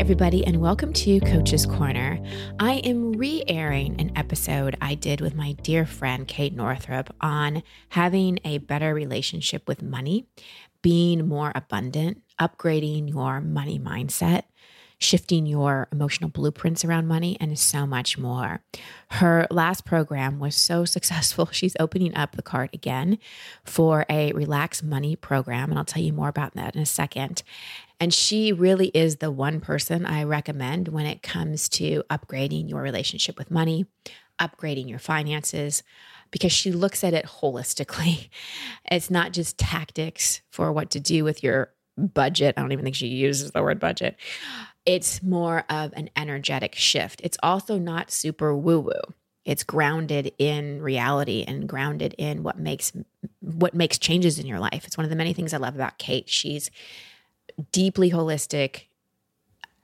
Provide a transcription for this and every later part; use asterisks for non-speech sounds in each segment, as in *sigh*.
everybody, and welcome to Coach's Corner. I am re airing an episode I did with my dear friend Kate Northrup on having a better relationship with money, being more abundant, upgrading your money mindset, shifting your emotional blueprints around money, and so much more. Her last program was so *laughs* successful, she's opening up the cart again for a relax money program. And I'll tell you more about that in a second. And she really is the one person I recommend when it comes to upgrading your relationship with money, upgrading your finances, because she looks at it holistically. *laughs* It's not just tactics for what to do with your budget. I don't even think she uses the word budget. It's more of an energetic shift. It's also not super woo woo. It's grounded in reality and grounded in what makes what makes changes in your life. It's one of the many things I love about Kate. She's deeply holistic,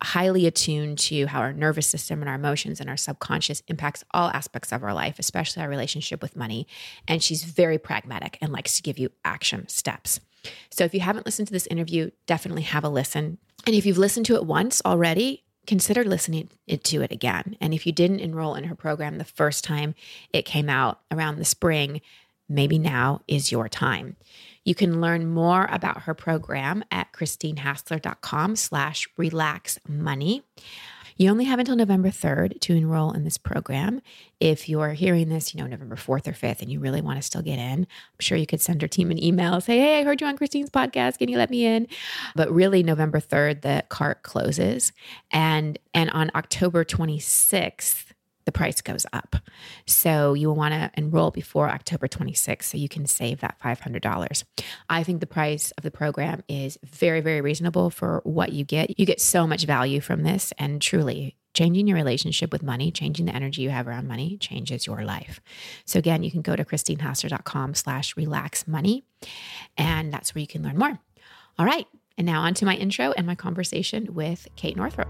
highly attuned to how our nervous system and our emotions and our subconscious impacts all aspects of our life, especially our relationship with money. And she's very pragmatic and likes to give you action steps. So if you haven't listened to this interview, definitely have a listen. And if you've listened to it once already, consider listening to it again. And if you didn't enroll in her program the first time it came out around the spring, maybe now is your time. You can learn more about her program at christinehassler.com slash relax money. You only have until November 3rd to enroll in this program. If you're hearing this, you know, November 4th or 5th, and you really want to still get in, I'm sure you could send her team an email, say, Hey, I heard you on Christine's podcast. Can you let me in? But really, November 3rd, the cart closes. And and on October 26th, the price goes up. So you will want to enroll before October 26th so you can save that $500. I think the price of the program is very, very reasonable for what you get. You get so much value from this, and truly, changing your relationship with money, changing the energy you have around money changes your life. So again, you can go to christinehassler.com slash relax money, and that's where you can learn more. All right. And now on to my intro and my conversation with Kate Northrup.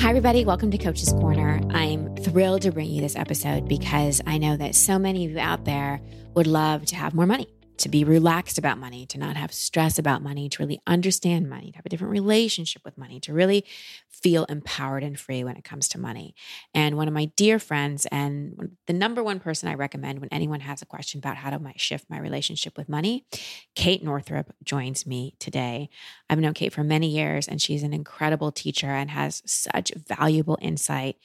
Hi, everybody. Welcome to Coach's Corner. I'm thrilled to bring you this episode because I know that so many of you out there would love to have more money to be relaxed about money, to not have stress about money, to really understand money, to have a different relationship with money, to really feel empowered and free when it comes to money. And one of my dear friends, and the number one person I recommend when anyone has a question about how to shift my relationship with money, Kate Northrup joins me today. I've known Kate for many years, and she's an incredible teacher and has such valuable insight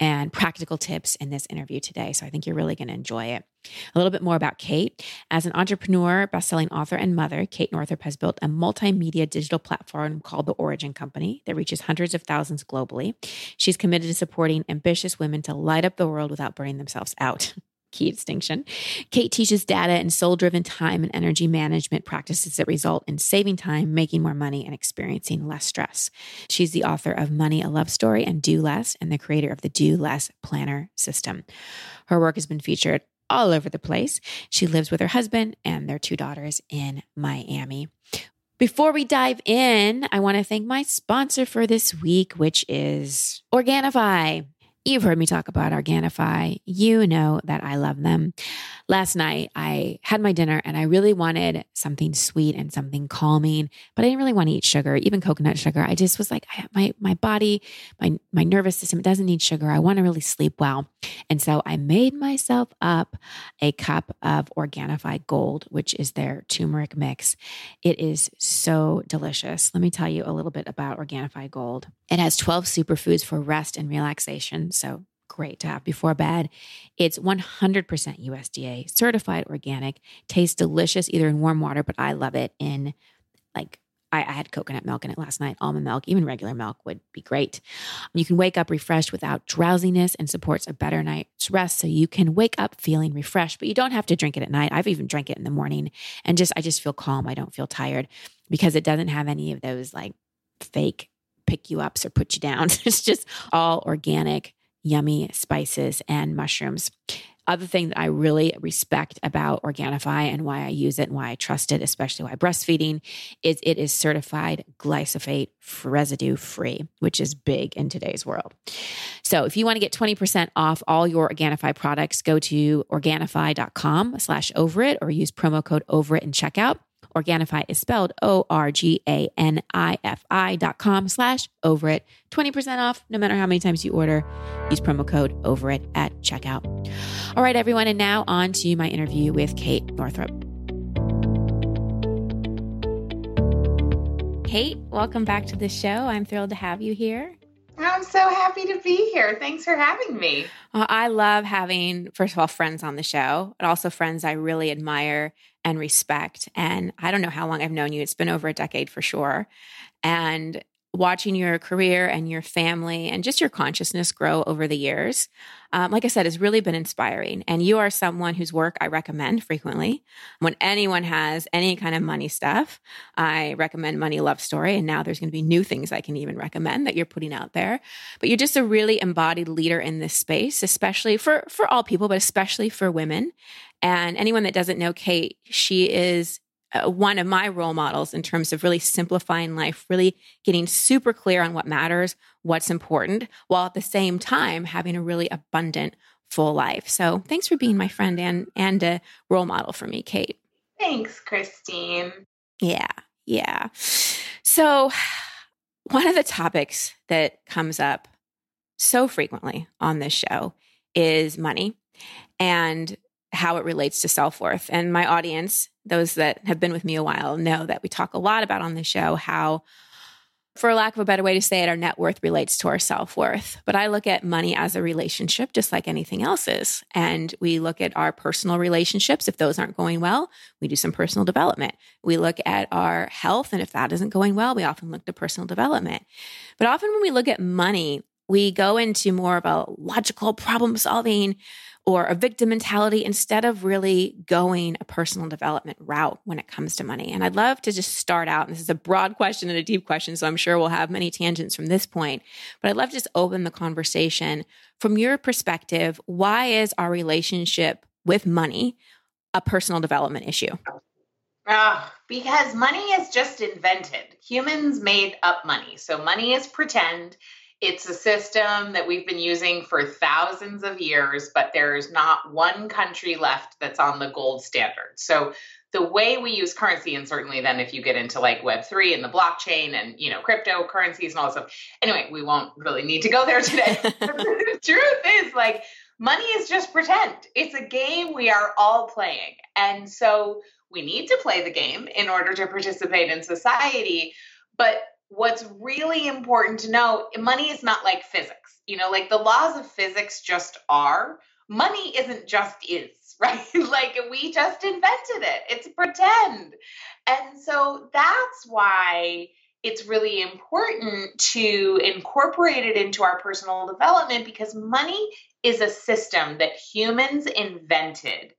and practical tips in this interview today. So I think you're really going to enjoy it. A little bit more about Kate. As an entrepreneur, bestselling author, and mother, Kate Northrup has built a multimedia digital platform called The Origin Company that reaches hundreds of thousands globally. She's committed to supporting ambitious women to light up the world without burning themselves out. *laughs* key distinction. Kate teaches data and soul driven time and energy management practices that result in saving time, making more money, and experiencing less stress. She's the author of Money, a Love Story, and Do Less, and the creator of the Do Less Planner System. Her work has been featured all over the place. She lives with her husband and their two daughters in Miami. Before we dive in, I want to thank my sponsor for this week, which is Organifi. You've heard me talk about Organifi. You know that I love them. Last night, I had my dinner and I really wanted something sweet and something calming, but I didn't really want to eat sugar, even coconut sugar. I just was like, I, my my body, my my nervous system, doesn't need sugar. I want to really sleep well, and so I made myself up a cup of Organifi Gold, which is their turmeric mix. It is so delicious. Let me tell you a little bit about Organifi Gold. It has 12 superfoods for rest and relaxation. So great to have before bed. It's 100% USDA certified organic, tastes delicious either in warm water, but I love it in like I, I, had coconut milk in it last night, almond milk, even regular milk would be great. You can wake up refreshed without drowsiness and supports a better night's rest. So you can wake up feeling refreshed, but you don't have to drink it at night. I've even drank it in the morning and just, I just feel calm. I don't feel tired because it doesn't have any of those like fake pick you ups or put you down. *laughs* it's just all organic, yummy spices and mushrooms. Other thing that I really respect about Organifi and why I use it and why I trust it, especially why breastfeeding, is it is certified glyphosate residue free, which is big in today's world. So if you want to get 20% off all your Organifi products, go to Organifi.com slash over it or use promo code over it in checkout Organifi is spelled O R G A N I F I dot com slash over it. 20% off no matter how many times you order. Use promo code over it at checkout. All right, everyone. And now on to my interview with Kate Northrup. Kate, welcome back to the show. I'm thrilled to have you here. I'm so happy to be here. Thanks for having me. Well, I love having, first of all, friends on the show, but also friends I really admire and respect. And I don't know how long I've known you. It's been over a decade for sure. And watching your career and your family and just your consciousness grow over the years, um, like I said, has really been inspiring. And you are someone whose work I recommend frequently. When anyone has any kind of money stuff, I recommend Money Love Story. And now there's going to be new things I can even recommend that you're putting out there. But you're just a really embodied leader in this space, especially for for all people, but especially for women. And anyone that doesn't know Kate, she is uh, one of my role models in terms of really simplifying life, really getting super clear on what matters, what's important, while at the same time having a really abundant, full life. So thanks for being my friend and and a role model for me, Kate. Thanks, Christine. Yeah, yeah. So *sighs* one of the topics that comes up so frequently on this show is money and how it relates to self worth. And my audience, those that have been with me a while, know that we talk a lot about on the show how, for lack of a better way to say it, our net worth relates to our self worth. But I look at money as a relationship, just like anything else is. And we look at our personal relationships. If those aren't going well, we do some personal development. We look at our health. And if that isn't going well, we often look to personal development. But often when we look at money, we go into more of a logical problem solving or a victim mentality instead of really going a personal development route when it comes to money. And I'd love to just start out, and this is a broad *laughs* question and a deep question, so I'm sure we'll have many tangents from this point, but I'd love to just open the conversation from your perspective. Why is our relationship with money a personal development issue? Uh, because money is just invented. Humans made up money. So money is pretend. It's a system that we've been using for thousands of years, but there's not one country left that's on the gold standard. So the way we use currency, and certainly then if you get into like Web3 and the blockchain and you know cryptocurrencies and all that stuff. Anyway, we won't really need to go there today. *laughs* the truth is like money is just pretend. It's a game we are all playing. And so we need to play the game in order to participate in society. But what's really important to know money is not like physics you know like the laws of physics just are. Money isn't just is *laughs* right? Like we just invented it. It's pretend. And so that's why it's really important to incorporate it into our personal development because money is a system that humans invented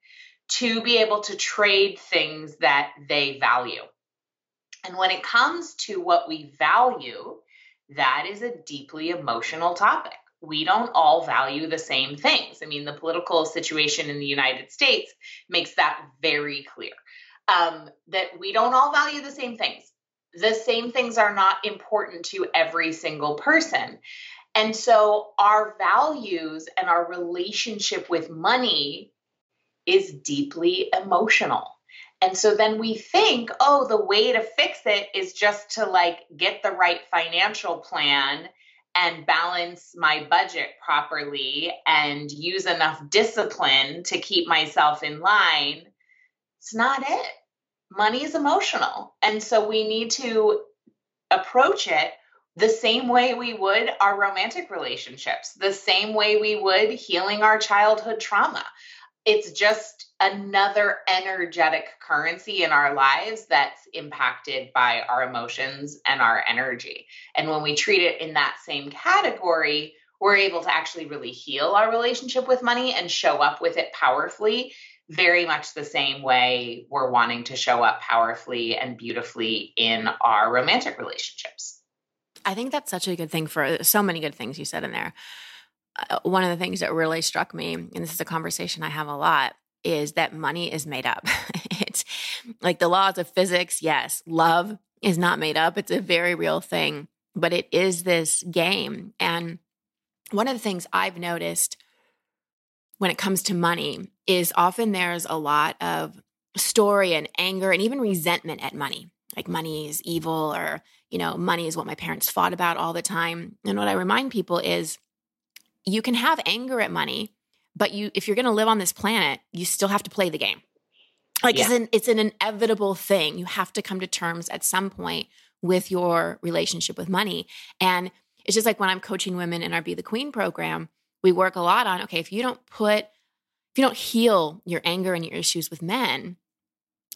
to be able to trade things that they value and when it comes to what we value, that is a deeply emotional topic. We don't all value the same things. I mean, the political situation in the United States makes that very clear um, that we don't all value the same things. The same things are not important to every single person. And so our values and our relationship with money is deeply emotional. And so then we think, oh, the way to fix it is just to like get the right financial plan and balance my budget properly and use enough discipline to keep myself in line. It's not it. Money is emotional. And so we need to approach it the same way we would our romantic relationships, the same way we would healing our childhood trauma. It's just another energetic currency in our lives that's impacted by our emotions and our energy. And when we treat it in that same category, we're able to actually really heal our relationship with money and show up with it powerfully, very much the same way we're wanting to show up powerfully and beautifully in our romantic relationships. I think that's such a good thing for so many good things you said in there. Uh, one of the things that really struck me, and this is a conversation I have a lot, is that money is made up. *laughs* it's like the laws of physics. Yes, love is not made up, it's a very real thing, but it is this game. And one of the things I've noticed when it comes to money is often there's a lot of story and anger and even resentment at money. Like money is evil or, you know, money is what my parents fought about all the time. And what I remind people is you can have anger at money, but you if you're going to live on this planet, you still have to play the game. Like yeah. it's an it's an inevitable thing. You have to come to terms at some point with your relationship with money. And it's just like when I'm coaching women in our Be the Queen program, we work a lot on okay, if you don't put if you don't heal your anger and your issues with men,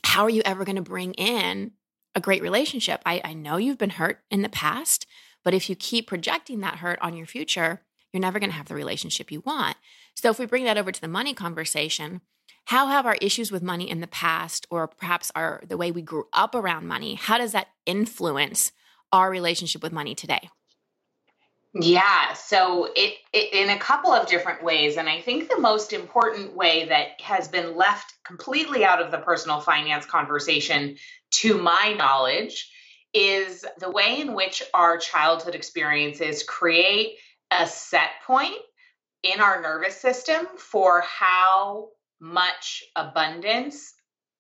how are you ever going to bring in a great relationship? I, I know you've been hurt in the past, but if you keep projecting that hurt on your future, you're never going to have the relationship you want. So if we bring that over to the money conversation, how have our issues with money in the past or perhaps our the way we grew up around money, how does that influence our relationship with money today? Yeah, so it, it, in a couple of different ways and I think the most important way that has been left completely out of the personal finance conversation to my knowledge is the way in which our childhood experiences create a set point in our nervous system for how much abundance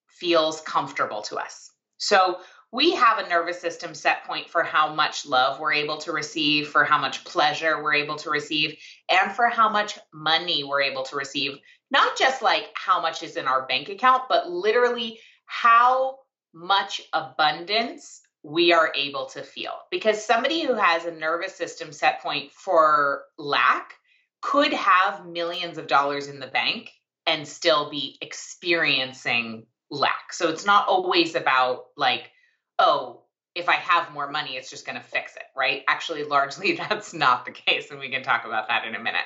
feels comfortable to us. So we have a nervous system set point for how much love we're able to receive, for how much pleasure we're able to receive, and for how much money we're able to receive. Not just like how much is in our bank account, but literally how much abundance we are able to feel. Because somebody who has a nervous system set point for lack could have millions of dollars in the bank and still be experiencing lack. So it's not always about like oh, if I have more money, it's just going to fix it, right? Actually, *laughs* largely that's not the case. And we can talk about that in a minute.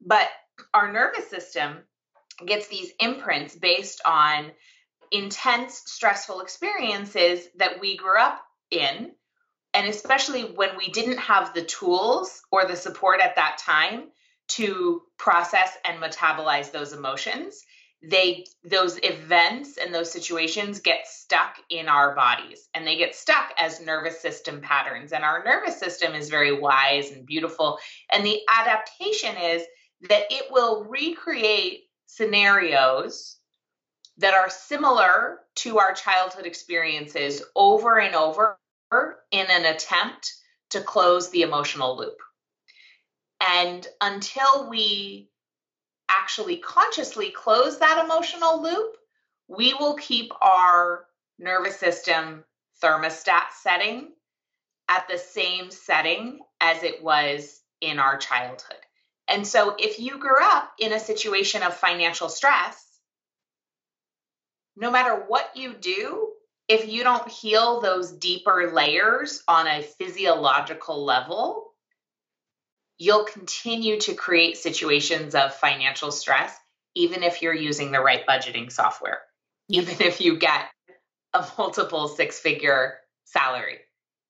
But our nervous system gets these imprints based on intense, stressful experiences that we grew up in. And especially when we didn't have the tools or the support at that time to process and metabolize those emotions, they those events and those situations get stuck in our bodies. And they get stuck as nervous system patterns. And our nervous system is very wise and beautiful. And the adaptation is that it will recreate scenarios that are similar to our childhood experiences over and over in an attempt to close the emotional loop and until we actually consciously close that emotional loop, we will keep our nervous system thermostat setting at the same setting as it was in our childhood. And so, if you grew up in a situation of financial stress, no matter what you do, if you don't heal those deeper layers on a physiological level, you'll continue to create situations of financial stress, even if you're using the right budgeting software, even if you get a multiple six figure salary,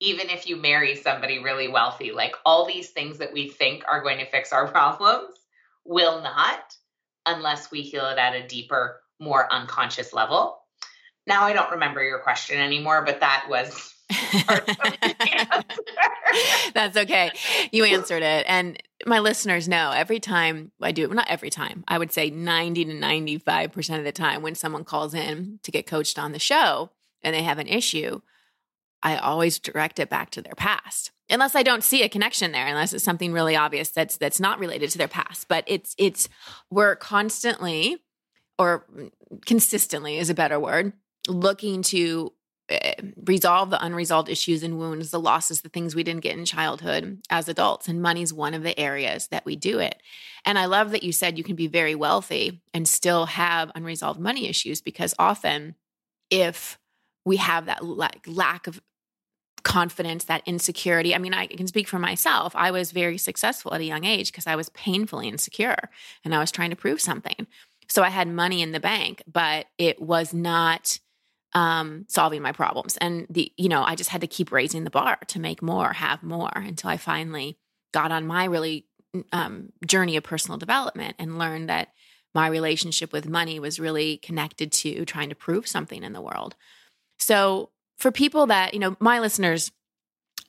even if you marry somebody really wealthy. Like all these things that we think are going to fix our *laughs* problems will not unless we heal it at a deeper, more unconscious level. Now, I don't remember your question anymore, but that was *laughs* That's okay. You answered it. And my listeners know every time I do, well, not every time, I would say 90 to 95% of the time when someone calls in to get coached on the show and they have an issue, I always direct it back to their past. Unless I don't see a connection there, unless it's something really obvious that's that's not related to their past. But it's it's we're constantly or consistently is a better word, looking to Eh, resolve the unresolved issues and wounds, the losses, the things we didn't get in childhood as adults. And money's one of the areas that we do it. And I love that you said you can be very wealthy and still have unresolved money issues because often if we have that like lack of confidence, that insecurity. I mean, I can speak for myself. I was very successful at a young age because I was painfully insecure and I was trying to prove something. So I had money in the bank, but it was not um, solving my problems. And the, you know, I just had to keep raising the bar to make more, have more until I finally got on my really um, journey of personal development and learned that my relationship with money was really connected to trying to prove something in the world. So for people that, you know, my listeners,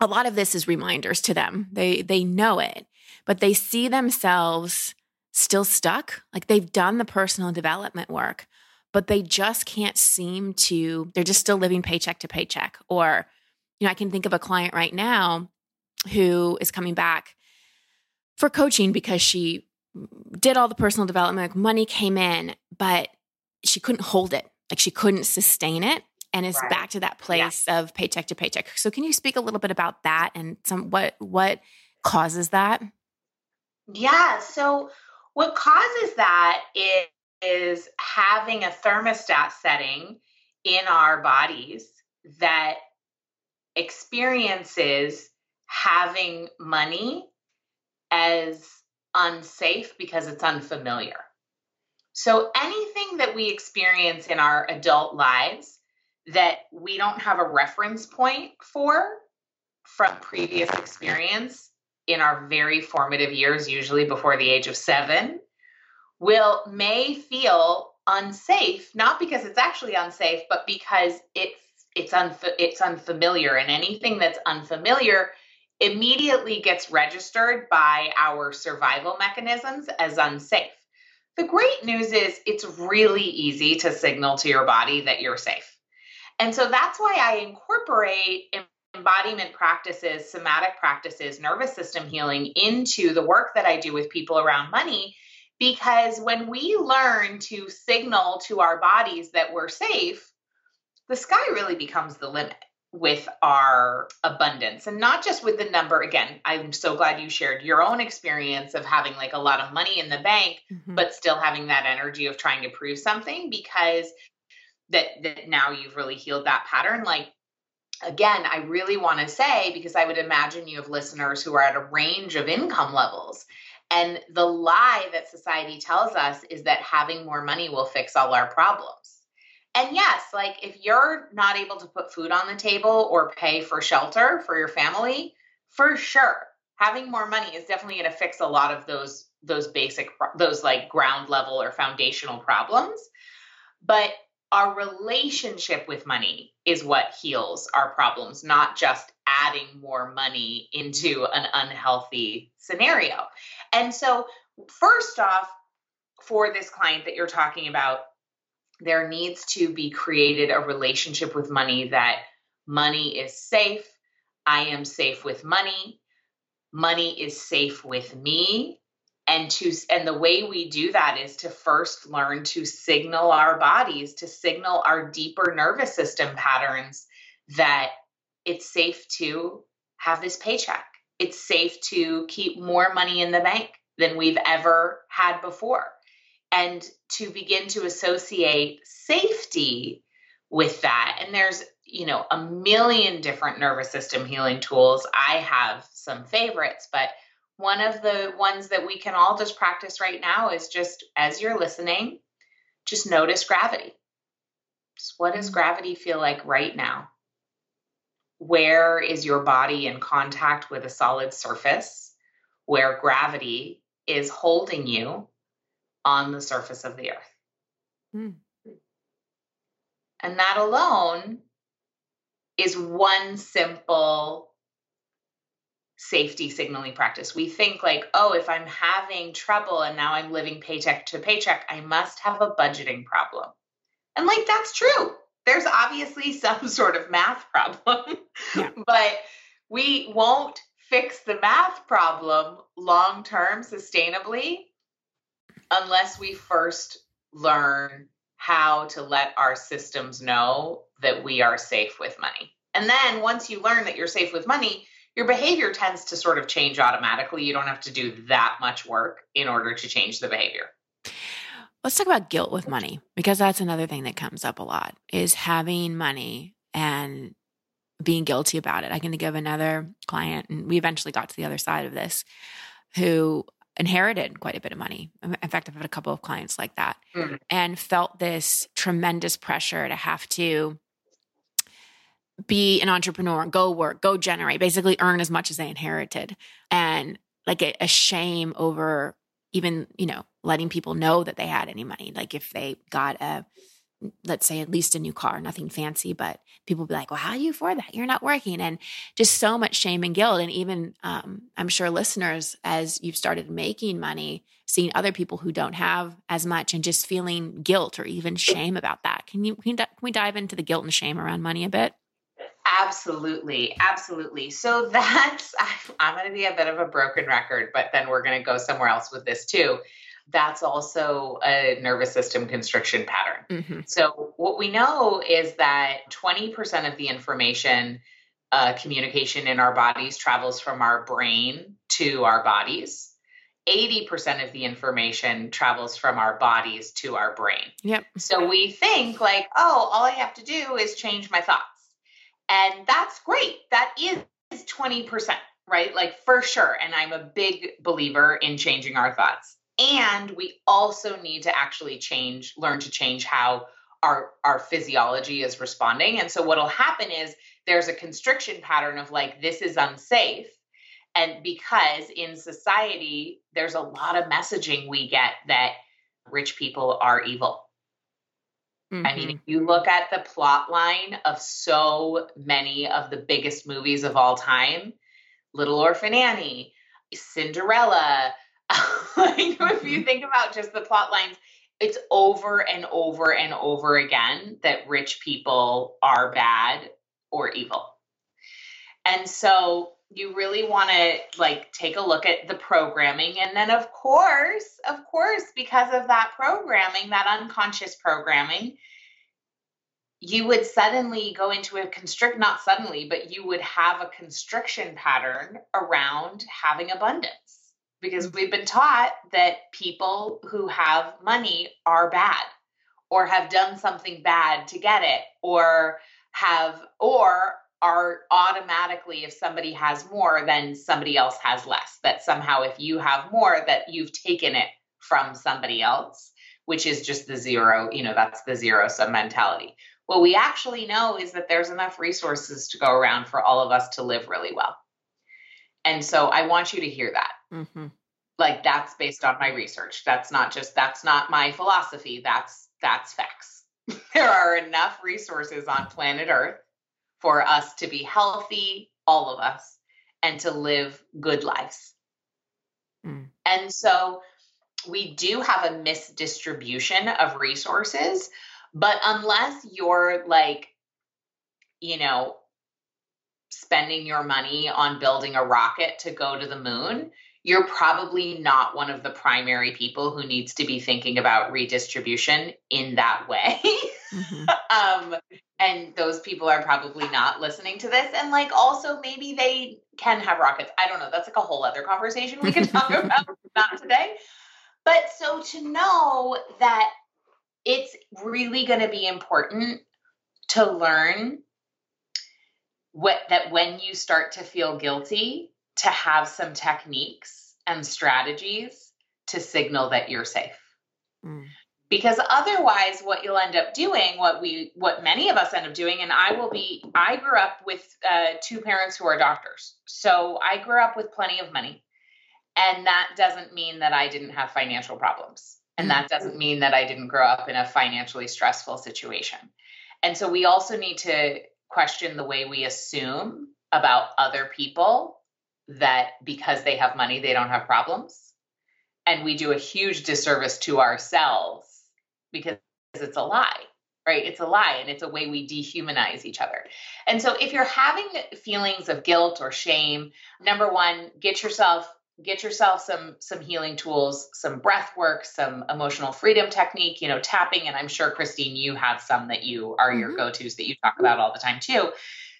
a lot of this is reminders to them. They they know it, but they see themselves still stuck. Like they've done the personal development work, but they just can't seem to, they're just still living paycheck to paycheck. Or, you know, I can think of a client right now who is coming back for coaching because she did all the personal development, like money came in, but she couldn't hold it. Like she couldn't sustain it and is right. back to that place yeah. of paycheck to paycheck. So can you speak a little bit about that and some what what causes that? Yeah, so what causes that is, is having a thermostat setting in our bodies that experiences having money as unsafe because it's unfamiliar. So anything that we experience in our adult lives that we don't have a reference point for from previous experience in our very formative years, usually before the age of seven, will may feel unsafe, not because it's actually unsafe, but because it it's unf- it's unfamiliar, and anything that's unfamiliar immediately gets registered by our survival mechanisms as unsafe. The great news is it's really easy to signal to your body that you're safe. And so that's why I incorporate embodiment practices, somatic practices, nervous system healing into the work that I do with people around money. Because when we learn to signal to our bodies that we're safe, the sky really becomes the limit with our abundance and not just with the number again i'm so glad you shared your own experience of having like a lot of money in the bank mm-hmm. but still having that energy of trying to prove something because that that now you've really healed that pattern like again i really want to say because i would imagine you have listeners who are at a range of income levels and the lie that society tells us is that having more money will fix all our problems and yes, like if you're not able to put food on the table or pay for shelter for your family, for sure, having more money is definitely going to fix a lot of those those basic those like ground level or foundational problems. But our relationship with money is what heals our problems, not just adding more money into an unhealthy scenario. And so, first off, for this client that you're talking about, there needs to be created a relationship with money that money is safe. I am safe with money. Money is safe with me. And to and the way we do that is to first learn to signal our bodies, to signal our deeper nervous system patterns that it's safe to have this paycheck. It's safe to keep more money in the bank than we've ever had before and to begin to associate safety with that. And there's, you know, a million different nervous system healing tools. I have some favorites, but one of the ones that we can all just practice right now is just as you're listening, just notice gravity. Just what does mm. gravity feel like right now? Where is your body in contact with a solid surface where gravity is holding you on the surface of the earth. Mm. And that alone is one simple safety signaling practice. We think like, oh, if I'm having trouble and now I'm living paycheck to paycheck, I must have a budgeting problem. And like that's true. There's obviously *laughs* some sort of math problem, yeah. *laughs* but we won't fix the math problem long term sustainably unless we first learn how to let our systems know that we are safe with money. And then once you learn that you're safe with money, your behavior tends to sort of change automatically. You don't have to do that much work in order to change the behavior. Let's talk about guilt with money because that's another thing that comes up a lot is having money and being guilty about it. I can think of another client and we eventually got to the other side of this who inherited quite a bit of money. In fact, I've had a couple of clients like that mm-hmm. and felt this tremendous pressure to have to be an entrepreneur, go work, go generate, basically earn as much as they inherited. And like a, a shame over even, you know, letting people know that they had any money. Like if they got a let's say at least a new car, nothing fancy, but people be like, well, how do you afford that? You're not working. And just so much shame and guilt. And even um, I'm sure listeners, as you've started making money, seeing other people who don't have as much and just feeling guilt or even shame about that. Can you can, can we dive into the guilt and shame around money a bit? Absolutely, absolutely. So *laughs* that's I'm going to be a bit of a broken record, but then we're going to go somewhere else with this too that's also a nervous system constriction pattern. Mm-hmm. So, what we know is that 20% of the information uh, communication in our bodies travels from our brain to our bodies. 80% of the information travels from our bodies to our brain. Yep. So we think like, oh, all I have to do is change my thoughts. And that's great. That is 20%, right? Like for sure. And I'm a big believer in changing our thoughts and we also need to actually change learn to change how our our physiology is responding and so what'll happen is there's a constriction pattern of like this is unsafe and because in society there's a lot of messaging we get that rich people are evil Mm-hmm. I mean, if you look at the plot line of so many of the biggest movies of all time, Little Orphan Annie, Cinderella, *laughs* like if you mm-hmm. think about just the plot lines, it's over and over and over again that rich people are bad or evil. And so you really want to like take a look at the programming and then of course, of course because of that programming, that unconscious programming, you would suddenly go into a constrict not suddenly, but you would have a constriction pattern around having abundance. Because mm-hmm. we've been taught that people who have money are bad or have done something bad to get it or have or are automatically if somebody has more then somebody else has less that somehow if you have more that you've taken it from somebody else which is just the zero you know that's the zero sum mentality what we actually know is that there's enough resources to go around for all of us to live really well and so I want you to hear that. Mm-hmm. Like that's based on my research. That's not just that's not my philosophy. That's that's facts. *laughs* there are enough resources on planet Earth for us to be healthy, all of us, and to live good lives. Mm. And so we do have a misdistribution of resources, but unless you're like, you know, spending your money on building a rocket to go to the moon, you're probably not one of the primary people who needs to be thinking about redistribution in that way. *laughs* Mm-hmm. *laughs* um, and those people are probably not listening to this. And like, also, maybe they can have rockets. I don't know. That's like a whole other conversation we could *laughs* talk about, not today. But so to know that it's really going to be important to learn what that when you start to feel guilty to have some techniques and strategies to signal that you're safe mm. Because otherwise what you'll end up doing what we what many of us end up doing and i will be i grew up with uh, two parents who are doctors. So i grew up with plenty of money. And that doesn't mean that i didn't have financial problems. And that doesn't mean that i didn't grow up in a financially stressful situation. And so we also need to question the way we assume about other people that because they have money, they don't have problems. And we do a huge disservice to ourselves because it's a lie, right? It's a lie and it's a way we dehumanize each other. And so if you're having feelings of guilt or shame, number one, get yourself get yourself some some healing tools some breath work some emotional freedom technique you know tapping and i'm sure christine you have some that you are mm-hmm. your go-to's that you talk about all the time too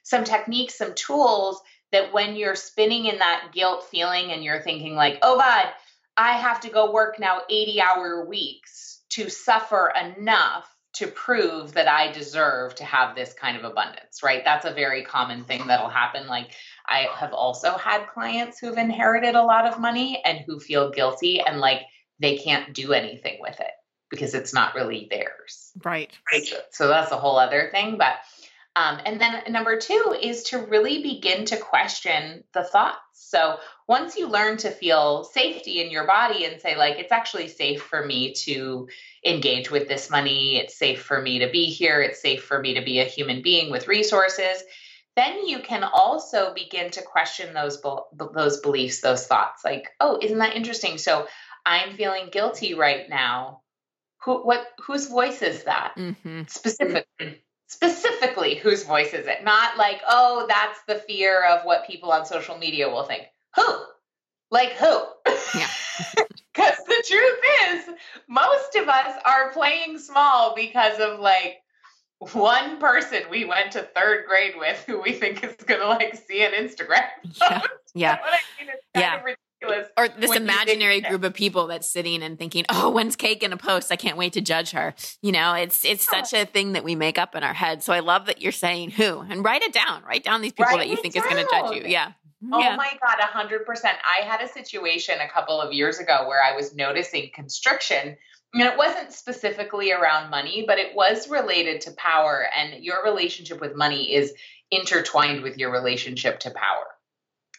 some techniques some tools that when you're spinning in that guilt feeling and you're thinking like oh god i have to go work now 80 hour weeks to suffer enough to prove that I deserve to have this kind of abundance, right? That's a very common thing that'll happen. Like, I have also had clients who've inherited a lot of money and who feel guilty and like they can't do anything with it because it's not really theirs. Right. Right. So, so that's a whole other thing. But Um, and then number two is to really begin to question the thoughts. So once you learn to feel safety in your body and say, like, it's actually safe for me to engage with this money, it's safe for me to be here, it's safe for me to be a human being with resources, then you can also begin to question those those beliefs, those thoughts. Like, oh, isn't that interesting? So I'm feeling guilty right now. Who, what, whose voice is that mm-hmm. specifically? specifically whose voice is it not like oh that's the fear of what people on social media will think who like who yeah *laughs* because the truth is most of us are playing small because of like one person we went to third grade with who we think is gonna like see an instagram *laughs* yeah yeah I mean? yeah ridiculous. Or this imaginary group of people that's sitting and thinking, "Oh, when's Kate going to post? I can't wait to judge her." You know, it's it's such a thing that we make up in our head. So I love that you're saying who and write it down. Write down these people write that you think down. is going to judge you. Yeah. Oh yeah. my God, 100%. I had a situation a couple of years ago where I was noticing constriction. And it wasn't specifically around money, but it was related to power. And your relationship with money is intertwined with your relationship to power.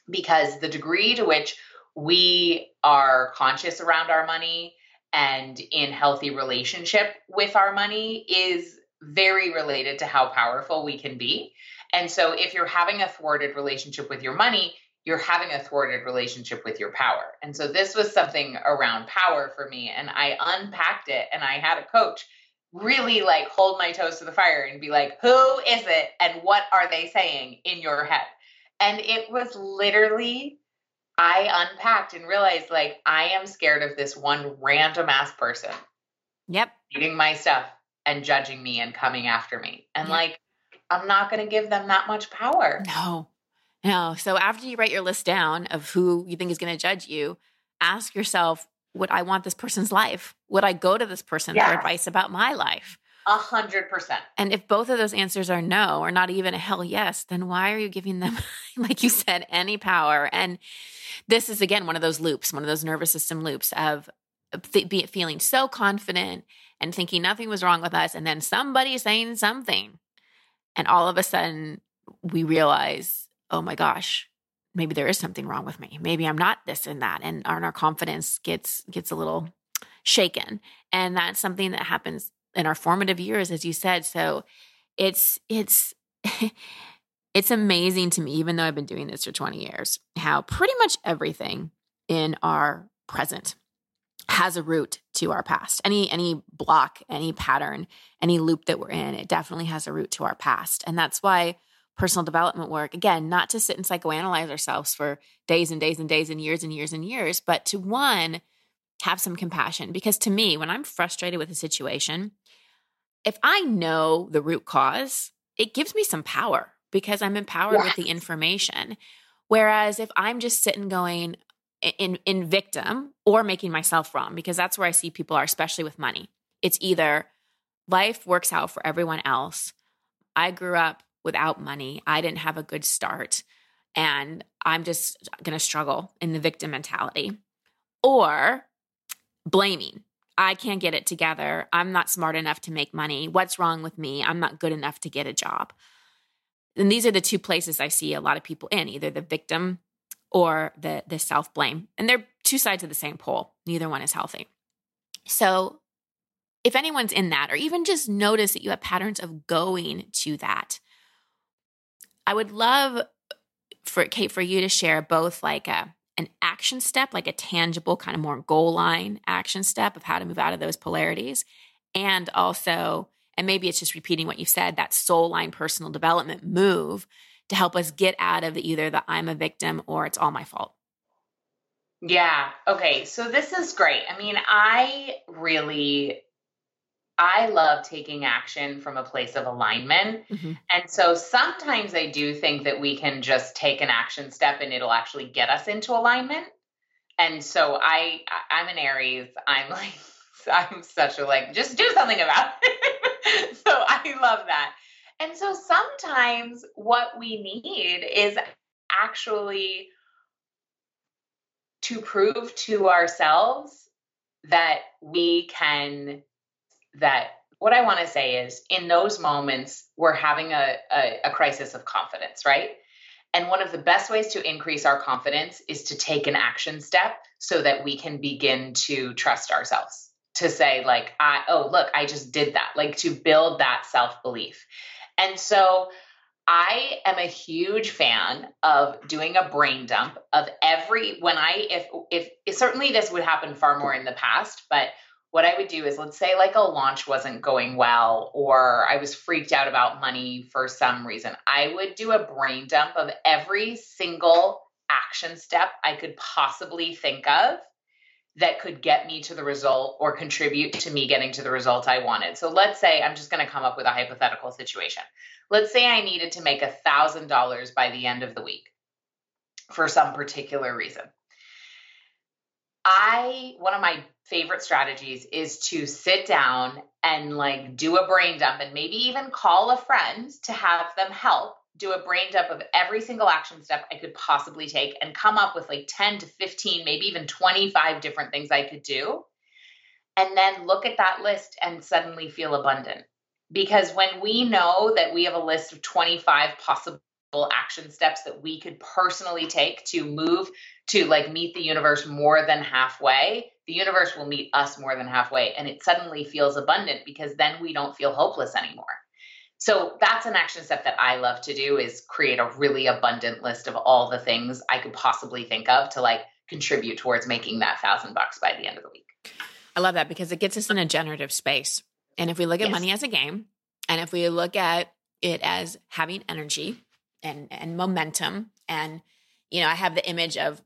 Because the degree to which we are conscious around our money and in healthy relationship with our money is very related to how powerful we can be. And so if you're having a thwarted relationship with your money, you're having a thwarted relationship with your power. And so this was something around power for me and I unpacked it and I had a coach really like hold my toes to the fire and be like, "Who is it and what are they saying in your head?" And it was literally I unpacked and realized like I am scared of this one random ass person. Yep. Eating my stuff and judging me and coming after me. And yep. like I'm not going to give them that much power. No. No. So after you write your list down of who you think is going to judge you, ask yourself, would I want this person's life? Would I go to this person yes. for advice about my life? A hundred percent. And if both of those answers are no, or not even a hell yes, then why are you giving them, *laughs* like you said, any power? And this is again one of those loops, one of those nervous system loops of feeling so confident and thinking nothing was wrong with us, and then somebody saying something, and all of a sudden we realize, oh my gosh, maybe there is something wrong with me. Maybe I'm not this and that, and our, confidence gets gets a little shaken, and that's something that happens in our formative years, as you said. So it's it's *laughs* it's amazing to me, even though I've been doing this for 20 years, how pretty much everything in our present has a root to our past. Any any block, any pattern, any loop that we're in, it definitely has a root to our past. And that's why personal development work, again, not to sit and psychoanalyze ourselves for days and days and days and years and years and years, but to one, have some compassion. Because to me, when I'm frustrated with a situation, if I know the root cause, it gives me some power because I'm empowered yes. with the information. Whereas if I'm just sitting going in in victim or making myself wrong, because that's where I see people are, especially with money. It's either life works out for everyone else. I grew up without money. I didn't have a good start. And I'm just going to struggle in the victim mentality. Or blaming. I can't get it together. I'm not smart enough to make money. What's wrong with me? I'm not good enough to get a job. And these are the two places I see a lot of people in, either the victim or the the self-blame. And they're two sides of the same pole. Neither one is healthy. So, if anyone's in that or even just notice that you have patterns of going to that, I would love for Kate for you to share both like a an action step, like a tangible, kind of more goal line action step of how to move out of those polarities. And also, and maybe it's just repeating what you said, that soul line personal development move to help us get out of either the I'm a victim or it's all my fault. Yeah. Okay. So this is great. I mean, I really I love taking action from a place of alignment. Mm-hmm. And so sometimes I do think that we can just take an action step and it'll actually get us into alignment. And so I I'm an Aries. I'm *laughs* like I'm such a like just do something about it. *laughs* so I love that. And so sometimes what we need is actually to prove to ourselves that we can that what I want to say is in those moments, we're having a, a, a crisis of confidence, right? And one of the best ways to increase our confidence is to take an action step so that we can begin to trust ourselves. To say, like, I, oh, look, I just did that, like to build that self belief. And so I am a huge fan of doing a brain dump of every when I if if, certainly this would happen far more in the past, but what I would do is let's say like a launch wasn't going well or I was freaked out about money for some reason. I would do a brain dump of every single action step I could possibly think of that could get me to the result or contribute to me getting to the result I wanted. So let's say I'm just going to come up with a hypothetical situation. Let's say I needed to make a $1,000 by the end of the week for some particular reason. I, one of my favorite strategies is to sit down and like do a brain dump and maybe even call a friend to have them help do a brain dump of every single action step I could possibly take and come up with like 10 to 15, maybe even 25 different things I could do. And then look at that list and suddenly feel abundant. Because when we know that we have a list of 25 possible action steps that we could personally take to move to like meet the universe more than halfway, the universe will meet us more than halfway. And it suddenly feels abundant because then we don't feel hopeless anymore. So that's an action step that I love to do is create a really abundant list of all the things I could possibly think of to like contribute towards making that thousand bucks by the end of the week. I love that because it gets us in a generative space. And if we look at yes. money as a game, and if we look at it as having energy and and momentum, and you know, I have the image of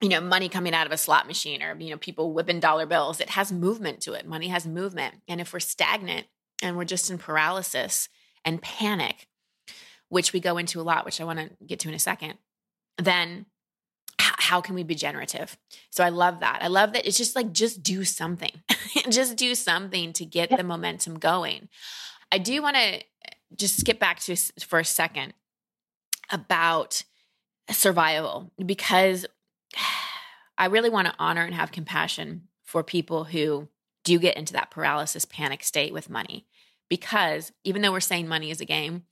you know money coming out of a slot machine or you know people whipping dollar bills. It has movement to it. Money has movement, and if we're stagnant and we're just in paralysis and panic, which we go into a lot, which I want to get to in a second, then how can we be generative? So I love that. I love that it's just like, just do something, *laughs* just do something to get the momentum going. I do want to eh, just skip back to for a second about survival because *sighs* I really want to honor and have compassion for people who do get into that paralysis panic state with money because even though we're saying money is a game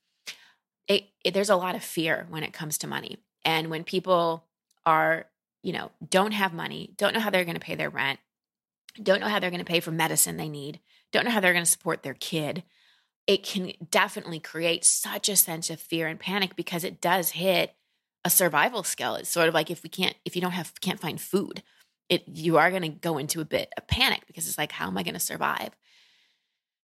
it, it, there's a lot of fear when it comes to money. And when people are you know don't have money don't know how they're going to pay their rent don't know how they're going to pay for medicine they need don't know how they're going to support their kid it can definitely create such a sense of fear and panic because it does hit a survival skill. It's sort of like if we can't if you don't have can't find food it you are going to go into a bit of panic because it's like how am i going to survive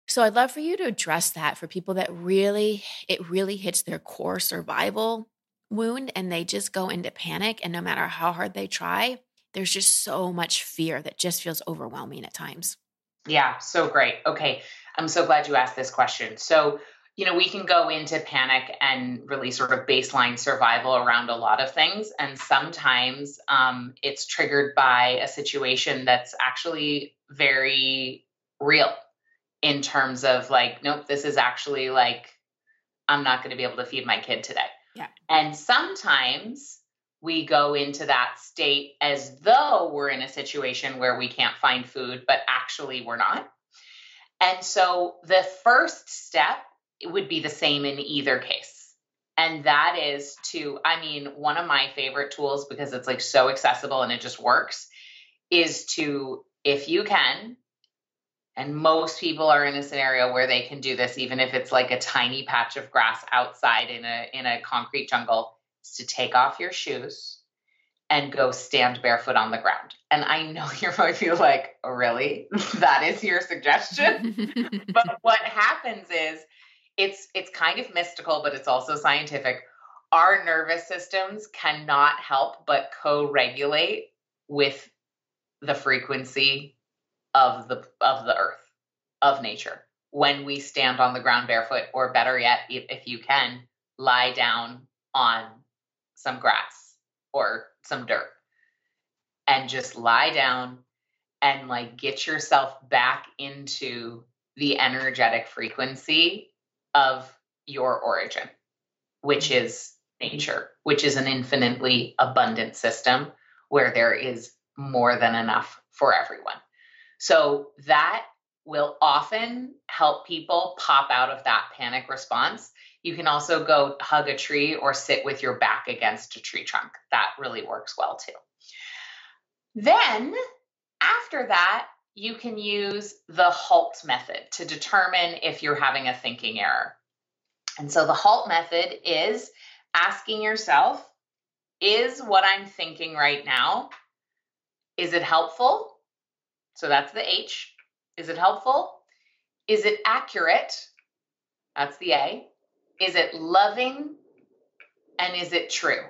so i'd love for you to address that for people that really it really hits their core survival wound and they just go into panic and no matter how hard they try there's just so much fear that just feels overwhelming at times. Yeah so great. Okay i'm so glad you asked this question. So you know, we can go into panic and really sort of baseline survival around a lot of things. And sometimes um, it's triggered by a situation that's actually very real in terms of like, nope, this is actually like, I'm not going to be able to feed my kid today. Yeah. And sometimes we go into that state as though we're in a situation where we can't find food, but actually we're not. And so the first step it would be the same in either case. And that is to, I mean, one of my favorite tools because it's like so accessible and it just works is to, if you can, and most people are in a scenario where they can do this, even if it's like a tiny patch of grass outside in a in a concrete jungle, is to take off your shoes and go stand barefoot on the ground. And I know *laughs* you're going to be like, really? *laughs* that is your suggestion? *laughs* but what happens is it's it's kind of mystical, but it's also scientific. Our nervous systems cannot help but co-regulate with the frequency of the of the earth, of nature. When we stand on the ground barefoot, or better yet, if, if you can, lie down on some grass or some dirt and just lie down and like get yourself back into the energetic frequency of your origin, which is nature, which is an infinitely abundant system where there is more than enough for everyone. So that will often help people pop out of that panic response. You can also go hug a tree or sit with your back against a tree trunk. That really works well too. Then, after that, you can use the HALT method to determine if you're having a thinking error. And so the HALT method is asking yourself, is what I'm thinking right now, is it helpful? So that's the H. Is it helpful? Is it accurate? That's the A. Is it loving? And is it true?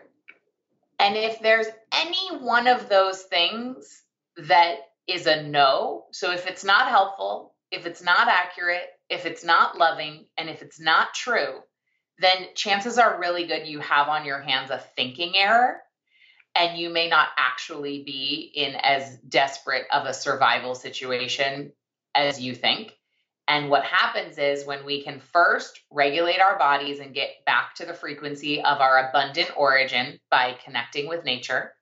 And if there's any one of those things that is a no, so if it's not helpful, if it's not accurate, if it's not loving, and if it's not true, then chances are really good you have on your hands a thinking error and you may not actually be in as desperate of a survival situation as you think. And what happens is when we can first regulate our bodies and get back to the frequency of our abundant origin by connecting with nature.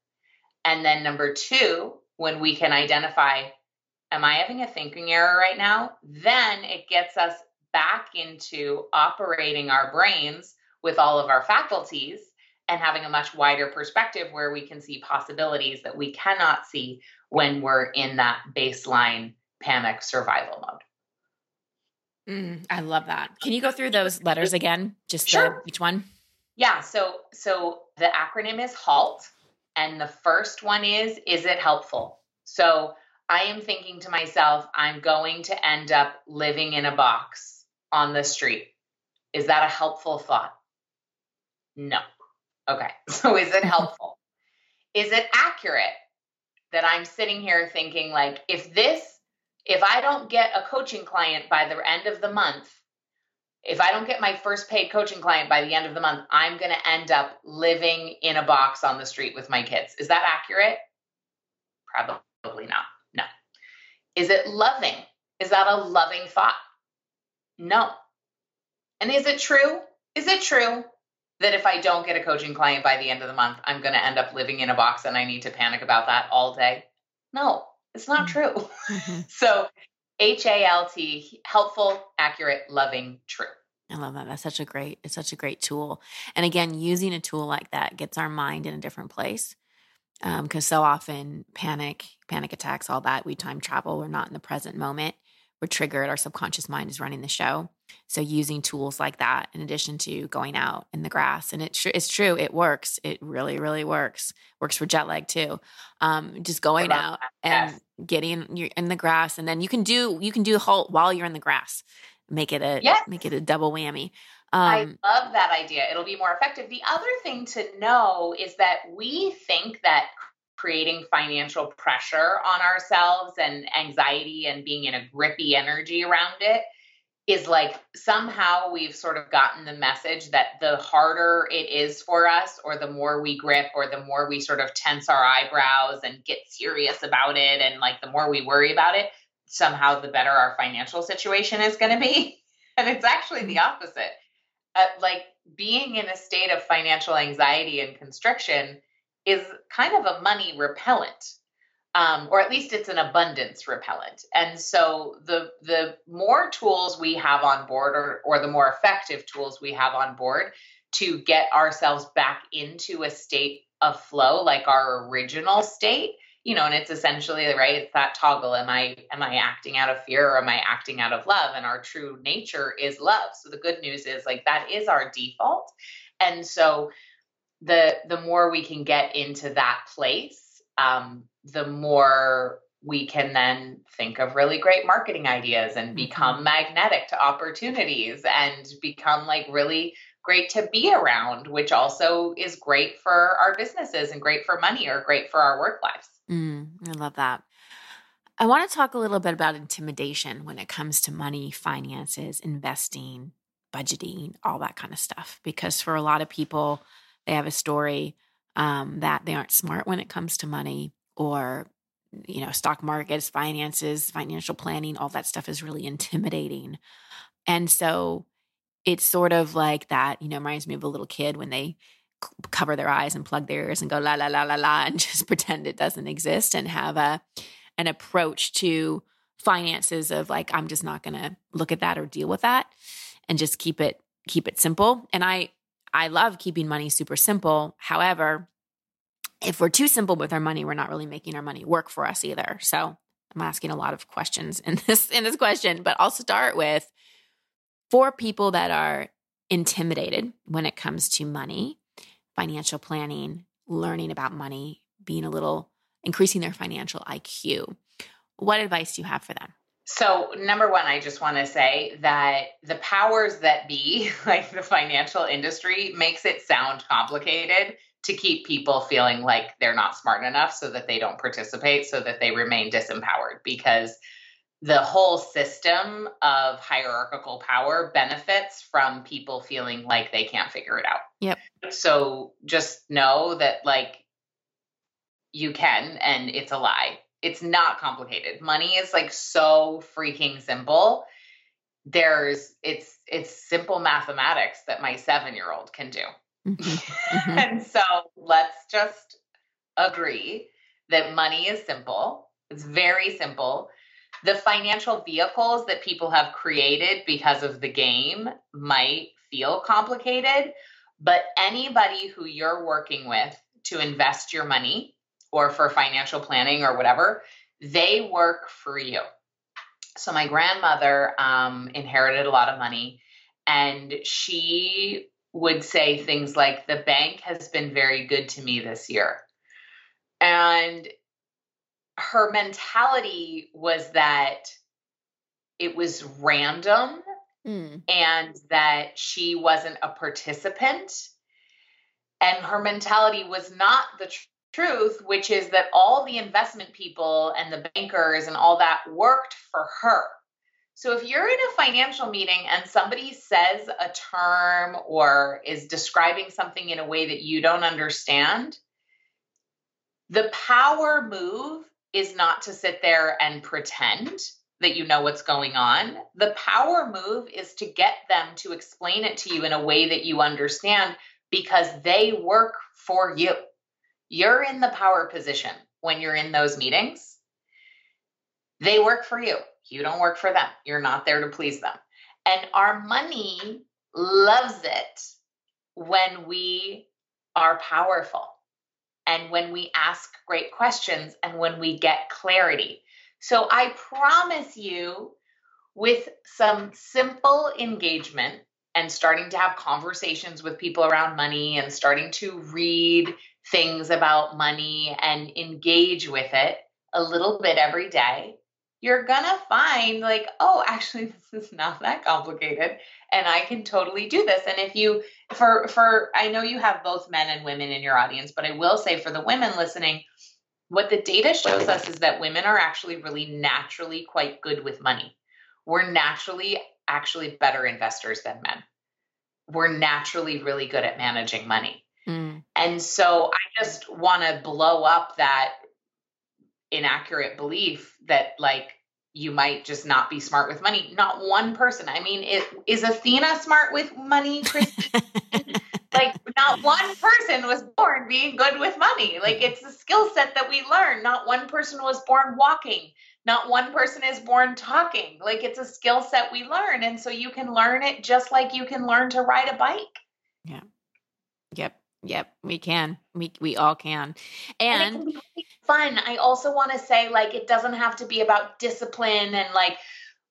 And then number two, when we can identify, am I having a thinking error right now? Then it gets us back into operating our brains with all of our faculties and having a much wider perspective where we can see possibilities that we cannot see when we're in that baseline panic survival mode. Mm, I love that. Can you go through those letters again? Just sure. the, each one? Yeah. So so the acronym is HALT, and the first one is is it helpful? So I am thinking to myself, I'm going to end up living in a box on the street. Is that a helpful thought? No. Okay. *laughs* So is it helpful? is it accurate that I'm sitting here thinking like if this if I don't get a coaching client by the end of the month, if I don't get my first paid coaching client by the end of the month, I'm going to end up living in a box on the street with my kids. Is that accurate? Probably not. No. Is it loving? Is that a loving thought? No. And is it true? Is it true that if I don't get a coaching client by the end of the month, I'm going to end up living in a box and I need to panic about that all day? No, it's not mm-hmm. true. Mm-hmm. *laughs* so, H A L T, helpful, accurate, loving, true. I love that. That's such a great, it's such a great tool. And again, using a tool like that gets our mind in a different place. Because um, so often panic, panic attacks, all that, we time travel, we're not in the present moment we're triggered, our subconscious mind is running the show. So using tools like that, in addition to going out in the grass, and it, it's true, it works. It really, really works. Works for jet lag too. Um, just going out and yes. getting you in the grass, and then you can do you can do the HALT while you're in the grass. Make it a yes. make it a double whammy. Um, I love that idea. It'll be more effective. The other thing to know is that we think that creating financial pressure on ourselves and anxiety and being in a grippy energy around it is like somehow we've sort of gotten the message that the harder it is for us, or the more we grip, or the more we sort of tense our eyebrows and get serious about it, and like the more we worry about it, somehow the better our financial situation is going to be. *laughs* And it's actually the opposite. Uh, like being in a state of financial anxiety and constriction is kind of a money repellent. Um, or at least it's an abundance repellent. And so the the more tools we have on board, or or the more effective tools we have on board to get ourselves back into a state of flow, like our original state, you know, and it's essentially right. It's that toggle. Am I am I acting out of fear or am I acting out of love? And our true nature is love. So the good news is like that is our default. And so the the more we can get into that place, um, the more we can then think of really great marketing ideas and become mm-hmm. magnetic to opportunities and become like really great to be around, which also is great for our businesses and great for money or great for our work lives. Mm, I love that. I want to talk a little bit about intimidation when it comes to money, finances, investing, budgeting, all that kind of stuff. Because for a lot of people, they have a story um, that they aren't smart when it comes to money or you know stock markets finances financial planning all that stuff is really intimidating and so it's sort of like that you know reminds me of a little kid when they cover their eyes and plug their ears and go la la la la la and *laughs* just pretend it doesn't exist and have a an approach to finances of like I'm just not going to look at that or deal with that and just keep it keep it simple. And I I love keeping money super simple. However, if we're too simple with our money, we're not really making our money work for us either. So I'm asking a lot of questions in *laughs* this in this question, but I'll start with for people that are intimidated when it comes to money, financial planning, learning about money, being a little increasing their financial IQ. What advice do you have for them? So, number one, I just want to say that the powers that be, *laughs* like the financial industry, makes it sound complicated to keep people feeling like they're not smart enough so that they don't participate, so that they remain disempowered. Because the whole system of hierarchical power benefits from people feeling like they can't figure it out. Yep. So just know that, like, you can, and it's a lie. It's not complicated. Money is like so freaking simple. There's it's it's simple mathematics that my seven year old can do. Mm-hmm. *laughs* Mm-hmm. and so let's just agree that money is simple. It's very simple. The financial vehicles that people have created because of the game might feel complicated, but anybody who you're working with to invest your money or for financial planning or whatever, they work for you. So my grandmother um, inherited a lot of money, and she would say things like, "The bank has been very good to me this year," and her mentality was that it was random mm. and that she wasn't a participant and her mentality was not the truth, which is that all the investment people and the bankers and all that worked for her. So if you're in a financial meeting and somebody says a term or is describing something in a way that you don't understand, the power move is not to sit there and pretend that you know what's going on. The power move is to get them to explain it to you in a way that you understand because they work for you. You're in the power position when you're in those meetings. They work for you. You don't work for them. You're not there to please them. And our money loves it when we are powerful and when we ask great questions and when we get clarity. So I promise you, with some simple engagement and starting to have conversations with people around money and starting to read things about money and engage with it a little bit every day, you're gonna find like, oh, actually, *laughs* this is not that complicated, and I can totally do this. And if you, for for, I know you have both men and women in your audience, but I will say for the women listening, what the data shows us is that women are actually really naturally quite good with money. We're naturally actually better investors than men. We're naturally really good at managing money. Mm. And so I just want to blow up that inaccurate belief that like you might just not be smart with money. Not one person. I mean, it, is Athena smart with money, *laughs* like not one person was born being good with money. Like it's a skill set that we learn. Not one person was born walking. Not one person is born talking. Like it's a skill set we learn. And so you can learn it just like you can learn to ride a bike. Yeah. Yep. Yep, we can. We we all can. And, and fun. I also want to say like it doesn't have to be about discipline and like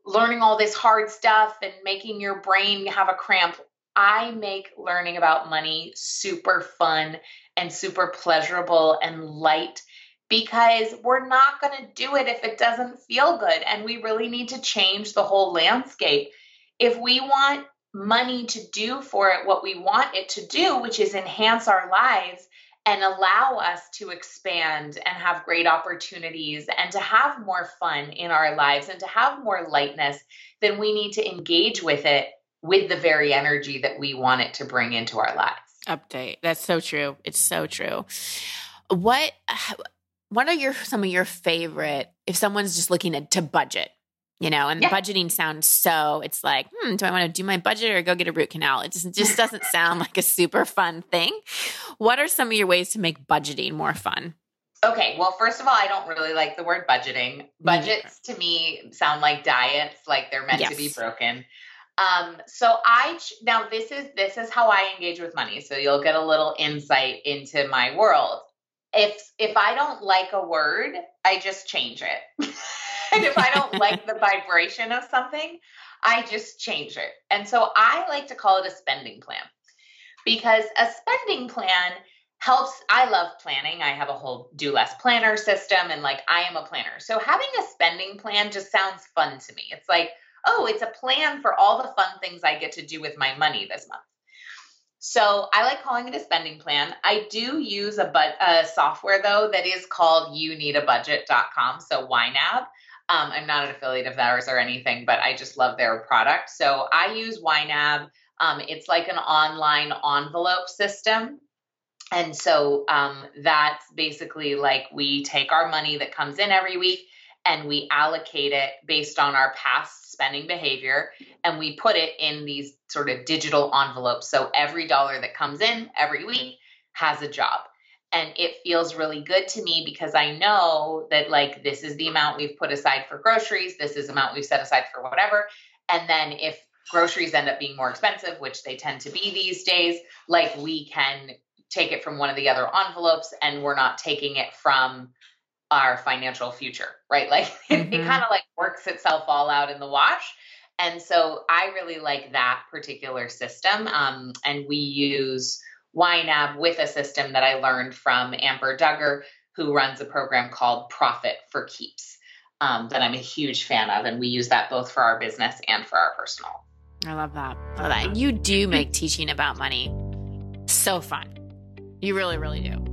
learning all this hard stuff and making your brain have a cramp. I make learning about money super fun and super pleasurable and light because we're not going to do it if it doesn't feel good and we really need to change the whole landscape. If we want money to do for it what we want it to do, which is enhance our lives and allow us to expand and have great opportunities and to have more fun in our lives and to have more lightness, then we need to engage with it with the very energy that we want it to bring into our lives. Update. That's so true. It's so true. What what are your some of your favorite if someone's just looking at to budget you know, and yeah. budgeting sounds so, it's like, hmm, do I want to do my budget or go get a root canal? It just, just doesn't *laughs* sound like a super fun thing. What are some of your ways to make budgeting more fun? Okay, well, first of all, I don't really like the word budgeting. Budgets to me sound like diets, like they're meant yes. to be broken. Um, so I now this is this is how I engage with money. So you'll get a little insight into my world. If if I don't like a word, I just change it. *laughs* and if I don't like the vibration of something, I just change it. And so I like to call it a spending plan because a spending plan helps i love planning. I have a whole do less planner system and like i am a planner. So having a spending plan just sounds fun to me. It's like oh it's a plan for all the fun things i get to do with my money this month. So i like calling it a spending plan. I do use a, but, a software though that is called you need a budget.com so ynab um, i'm not an affiliate of theirs or anything but i just love their product so i use ynab um, it's like an online envelope system and so um, that's basically like we take our money that comes in every week and we allocate it based on our past spending behavior and we put it in these sort of digital envelopes. So every dollar that comes in every week has a job. And it feels really good to me because I know that, like, this is the amount we've put aside for groceries, this is the amount we've set aside for whatever. And then if groceries end up being more expensive, which they tend to be these days, like, we can take it from one of the other envelopes and we're not taking it from our financial future, right? *laughs* Like mm-hmm. it, it kind of like works itself all out in the wash. And so I really like that particular system. Um, and we use YNAB with a system that I learned from Amber Duggar, who runs a program called Profit for Keeps, um, that I'm a huge fan of. And we use that both for our business and for our personal. I love that. I love that. You do make teaching about money so fun. You really, really do.